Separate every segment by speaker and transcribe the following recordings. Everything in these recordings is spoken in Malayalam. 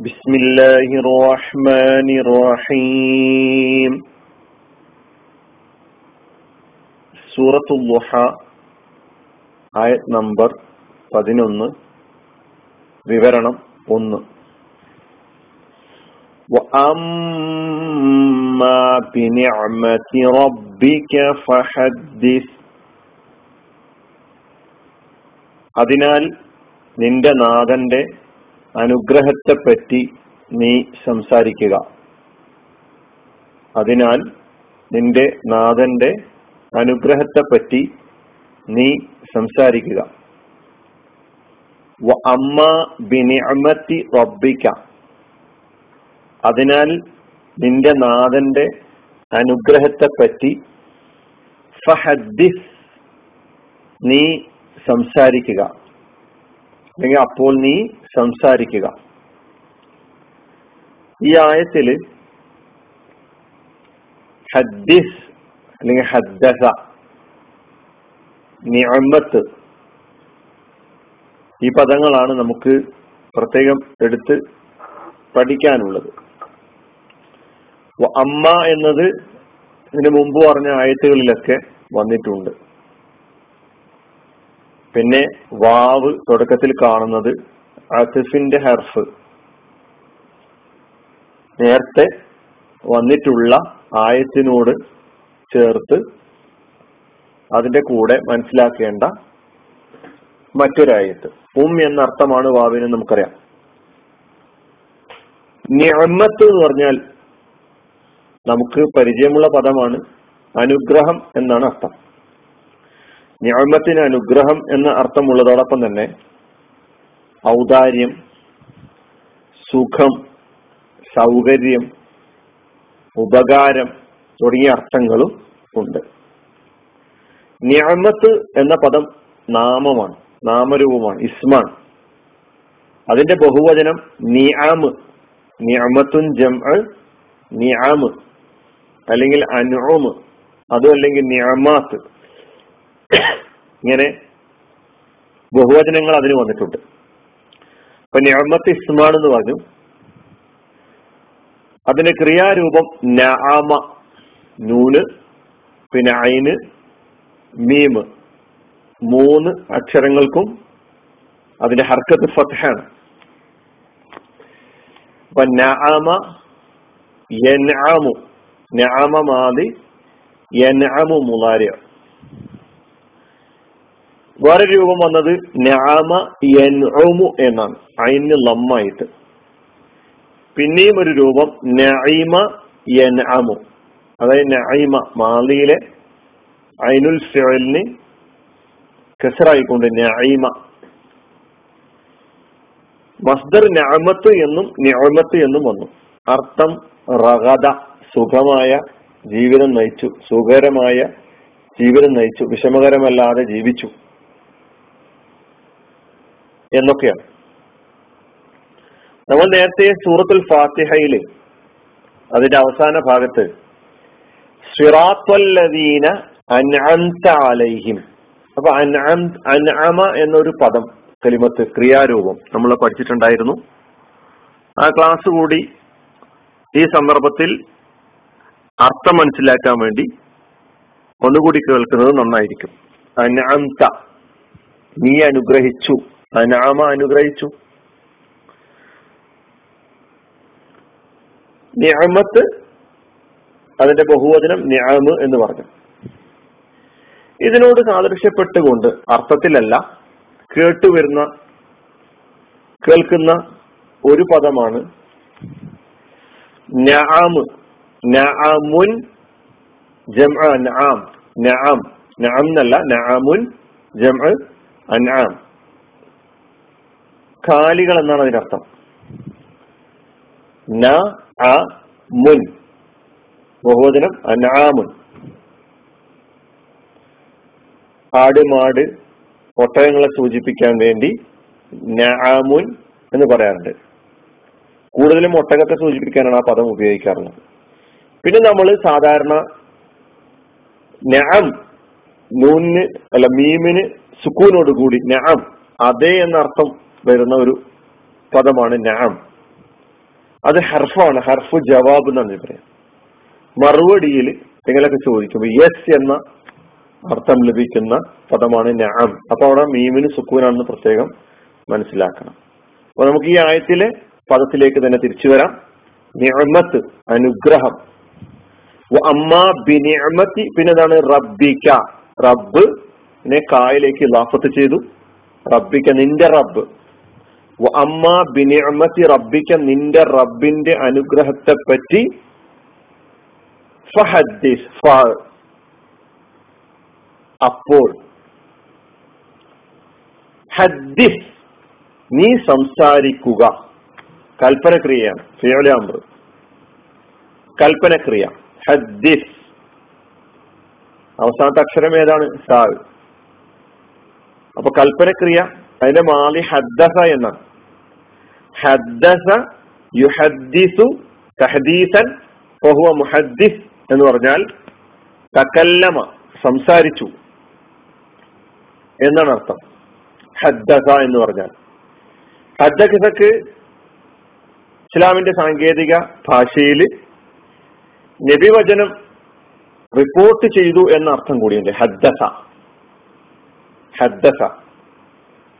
Speaker 1: بسم الله الرحمن الرحيم സൂറത്തുൽ ലുഹ ആയത് നമ്പർ പതിനൊന്ന് വിവരണം ഒന്ന് وأما بنعمة ربك فحدث അതിനാൽ നിന്റെ നാഥന്റെ അനുഗ്രഹത്തെപ്പറ്റി നീ സംസാരിക്കുക. അതിനാൽ നിന്റെ നാഥന്റെ അനുഗ്രഹത്തെപ്പറ്റി നീ സംസാരിക്കുക. അമ്മ ബിനിഅമത്തി റബ്ബിക്ക അതിനാൽ നിന്റെ നാഥന്റെ അനുഗ്രഹത്തെപ്പറ്റി ഫഹദ്ദിസ് നീ സംസാരിക്കുക. അല്ലെങ്കിൽ അപ്പോൾ നീ സംസാരിക്കുക. ഈ ആയത്തിൽ ഹദ്ദിസ് അല്ലെങ്കിൽ ഹദ്ദസ നിഅമത്ത് ഈ പദങ്ങളാണ് നമുക്ക് പ്രത്യേകം എടുത്ത് പഠിക്കാനുള്ളത്. അമ്മ എന്നത് ഇതിനു മുമ്പ് പറഞ്ഞ ആയത്തുകളിലൊക്കെ വന്നിട്ടുണ്ട്. പിന്നെ വാവ് തുടക്കത്തിൽ കാണുന്നത് അസിഫിന്റെ ഹർഫ്. നേരത്തെ വന്നിട്ടുള്ള ആയത്തിനോട് ചേർത്ത് അതിന്റെ കൂടെ മനസ്സിലാക്കേണ്ട മറ്റൊരായത്ത്. ഉം എന്ന അർത്ഥമാണ് വാവിന് നമുക്കറിയാം. ഞമ്മത്ത് എന്ന് പറഞ്ഞാൽ നമുക്ക് പരിചയമുള്ള പദമാണ് അനുഗ്രഹം എന്നാണ് അർത്ഥം. ഞാമത്തിന് അനുഗ്രഹം എന്ന അർത്ഥമുള്ളതോടൊപ്പം തന്നെ ഔദാര്യം സുഖം സൗകര്യം ഉപകാരം തുടങ്ങിയ അർത്ഥങ്ങളും ഉണ്ട്. ഞാമത്ത് എന്ന പദം നാമമാണ് നാമരൂപമാണ് ഇസ്മാൻ അതിന്റെ ബഹുവചനം നിയാമ് നിയമത്തുൻ ജം നിയാമ് അല്ലെങ്കിൽ അനുമ് അതും അല്ലെങ്കിൽ നിയമാത്ത് ഇങ്ങനെ ബഹുവചനങ്ങൾ അതിന് വന്നിട്ടുണ്ട്. അപ്പൊ നിയമത്ത് ഇസ്മാൻ എന്ന് പറഞ്ഞു. അതിന്റെ ക്രിയാരൂപം നാമ നൂന് പിന്നെ ഐന് മീമ് മൂന്ന് അക്ഷരങ്ങൾക്കും അതിന്റെ ഹർക്കത്ത് ഫത്ഹാണ്. അപ്പൊ നാമ യൻആമു നഅമ മാതി യൻഅമു മുലാരിയ വേറെ രൂപം വന്നത് നാമ യൻഉമു എന്നാണ്. അയിന് ലമ്മായിട്ട്. പിന്നെയും ഒരു രൂപം നഈമ യൻഅമു. അതായത് നഈമ മാലിയിലെ അയിനുൽ ഫിഅലിന് കെസറായിക്കൊണ്ട് നൈമ മസ്ദർ നഅമത്ത് എന്നും നിഅമത്ത് എന്നും വന്നു. അർത്ഥം റഗദ സുഖമായ ജീവിതം നയിച്ചു. സുഖകരമായ ജീവിതം നയിച്ചു. വിഷമകരമല്ലാതെ ജീവിച്ചു. എന്നൊക്കെയാണ്. നമ്മൾ നേരത്തെ സൂറത്തുൽ ഫാത്തിഹയിൽ അതിന്റെ അവസാന ഭാഗത്ത് സിറാത്വല്ലദീന അൻഅംത അലൈഹിം. അപ്പൊ അൻഅം അൻഅമ എന്നൊരു പദം കലിമത്ത് ക്രിയാരൂപം നമ്മൾ പഠിച്ചിട്ടുണ്ടായിരുന്നു. ആ ക്ലാസ് കൂടി ഈ സന്ദർഭത്തിൽ അർത്ഥം മനസ്സിലാക്കാൻ വേണ്ടി ഒന്നുകൂടി കേൾക്കുന്നത് നന്നായിരിക്കും. അനാംത നീ അനുഗ്രഹിച്ചു. അനാമ അനുഗ്രഹിച്ചു. നിയമത്ത് അതിന്റെ ബഹുവചനം ന്യാമ് എന്ന് പറഞ്ഞു. ഇതിനോട് സാദൃശ്യപ്പെട്ടുകൊണ്ട് അർത്ഥത്തിലല്ല കേട്ടുവരുന്ന കേൾക്കുന്ന ഒരു പദമാണ് നആമ് നഅമുൻ ജംഅ നആം നആം എന്നല്ല ജംഅ അൻആം. കാലികൾ എന്നാണ് അതിനർത്ഥം ന അ മുൻ. ബഹുവചനം അനാമുൻ. ആട് മാട് ഒട്ടകങ്ങളെ സൂചിപ്പിക്കാൻ വേണ്ടി നാമുൻ എന്ന് പറയാറുണ്ട്. കൂടുതലും ഒട്ടകത്തെ സൂചിപ്പിക്കാനാണ് ആ പദം ഉപയോഗിക്കാറുള്ളത്. പിന്നെ നമ്മൾ സാധാരണ നാം നൂനിന് അല്ല മീമിന് സുക്കൂനോട് കൂടി നാം അതേ എന്ന അർത്ഥം വരുന്ന ഒരു പദമാണ് നഅം അത് ഹർഫാണ്. ഹർഫ് ജവാബ് എന്നാണ് പറയാം മറുപടിയിൽ നിങ്ങളൊക്കെ ചോദിക്കുമ്പോൾ യെസ് എന്ന അർത്ഥം ലഭിക്കുന്ന പദമാണ് ഞാം അപ്പൊ അവിടെ മീമിന് സുക്കൂനാണെന്ന് പ്രത്യേകം മനസ്സിലാക്കണം. അപ്പൊ നമുക്ക് ഈ ആയത്തിലെ പദത്തിലേക്ക് തന്നെ തിരിച്ചു വരാം. നിഅമത്ത് അനുഗ്രഹം. അമ്മ ബിനിഅമത്തി പിന്നെ എന്താണ് റബ്ബിക്ക. റബ്ബ് നെ കായിലേക്ക് ലാഫത്ത് ചെയ്തു. റബ്ബിക്ക നിന്റെ റബ്ബ്. അമ്മ ബിനിഅമത്തി റബ്ബിക്ക നിന്റെ റബ്ബിന്റെ അനുഗ്രഹത്തെ പറ്റി ഫഹദ്ദീസ് അപ്പോൾ ഹദ്ദിസ് നീ സംസാരിക്കുക. കൽപ്പനക്രിയയാണ് ഫിയോലാമ്പ് കൽപ്പനക്രിയ ഹദ്ദിസ്. അവസാനത്തെ അക്ഷരം ഏതാണ്? സാവ് അപ്പൊ കൽപ്പനക്രിയ അതിന്റെ മാലി ഹദ്ദസ എന്നാണ്. ഹദ്ദസ യുഹദ്ദിസു മുഹദ്ദിസ് എന്ന് പറഞ്ഞാൽ തക്കല്ലമ സംസാരിച്ചു. എന്നാണ് അർത്ഥം. ഹദ്ദസ എന്ന് പറഞ്ഞാൽ. ഹദ്ദസക്ക് ഇസ്ലാമിന്റെ സാങ്കേതിക ഭാഷയിൽ നബിവചനം റിപ്പോർട്ട് ചെയ്തു എന്ന അർത്ഥം കൂടിയുണ്ട്. ഹദ്ദസ. ഹദ്ദസ.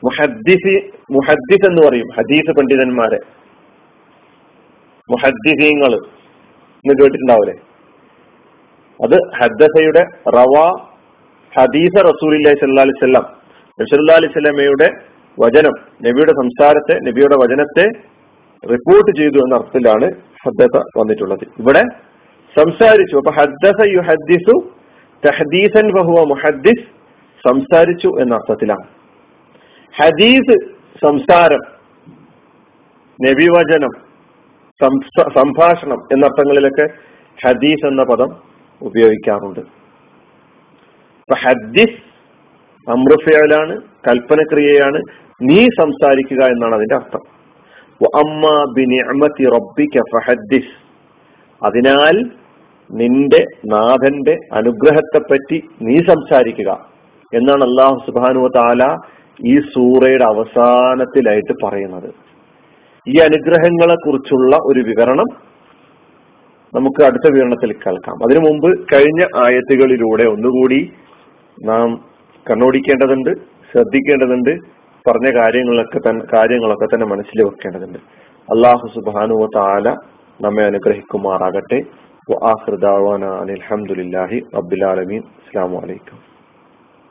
Speaker 1: മുഹദ്ദിസി മുഹദ്ദിസ് എന്ന് പറയും. ഹദീസ് പണ്ഡിതന്മാരെ. മുഹദ്ദിസീങ്ങൾ എന്ന് കേട്ടിട്ടുണ്ടാവില്ലേ അത് ഹദ്ദസയുടെ റവ ഹദീസ റസൂലി സല്ലാ അലൈഹി സ്വല്ലാം നബ്സല്ലാ അലൈഹി സ്വലമയുടെ വചനം നബിയുടെ സംസാരത്തെ നബിയുടെ വചനത്തെ റിപ്പോർട്ട് ചെയ്തു എന്ന അർത്ഥത്തിലാണ് ഹദ്ദസ വന്നിട്ടുള്ളത്. ഇവിടെ സംസാരിച്ചു. അപ്പൊ ഹദ്ദസ യു ഹദ്ദിസു തഹദീസൻ ബഹുവ മുഹദ്ദിസ് സംസാരിച്ചു എന്ന അർത്ഥത്തിലാണ്. ഹദീസ് സംസാരം നബിവചനം സംഭാഷണം എന്നർത്ഥങ്ങളിലൊക്കെ ഹദീസ് എന്ന പദം ഉപയോഗിക്കാറുണ്ട്. അപ്പൊ ഹദ്ദിസ് അമൃഫയാണ് കൽപ്പനക്രിയയാണ് നീ സംസാരിക്കുക എന്നാണ് അതിന്റെ അർത്ഥം. അതിനാൽ നിന്റെ നാഥന്റെ അനുഗ്രഹത്തെ പറ്റി നീ സംസാരിക്കുക എന്നാണ് അള്ളാഹു സുബാനു താല ഈ സൂറയുടെ അവസാനത്തിലായിട്ട് പറയുന്നത്. ഈ അനുഗ്രഹങ്ങളെ കുറിച്ചുള്ള ഒരു വിവരണം നമുക്ക് അടുത്ത വിവരണത്തിൽ കേൾക്കാം. അതിനു മുമ്പ് കഴിഞ്ഞ ആയത്തുകളിലൂടെ ഒന്നുകൂടി നാം കണ്ണോടിക്കേണ്ടതുണ്ട് ശ്രദ്ധിക്കേണ്ടതുണ്ട് പറഞ്ഞ കാര്യങ്ങളൊക്കെ തന്നെ കാര്യങ്ങളൊക്കെ തന്നെ മനസ്സിൽ വെക്കേണ്ടതുണ്ട്. അള്ളാഹു സുബാനുവ താല നമ്മെ അനുഗ്രഹിക്കുമാറാകട്ടെ. അലഹമുല്ലാഹി അബ്ദുലാലമീൻ അസ്സാം വലൈക്കും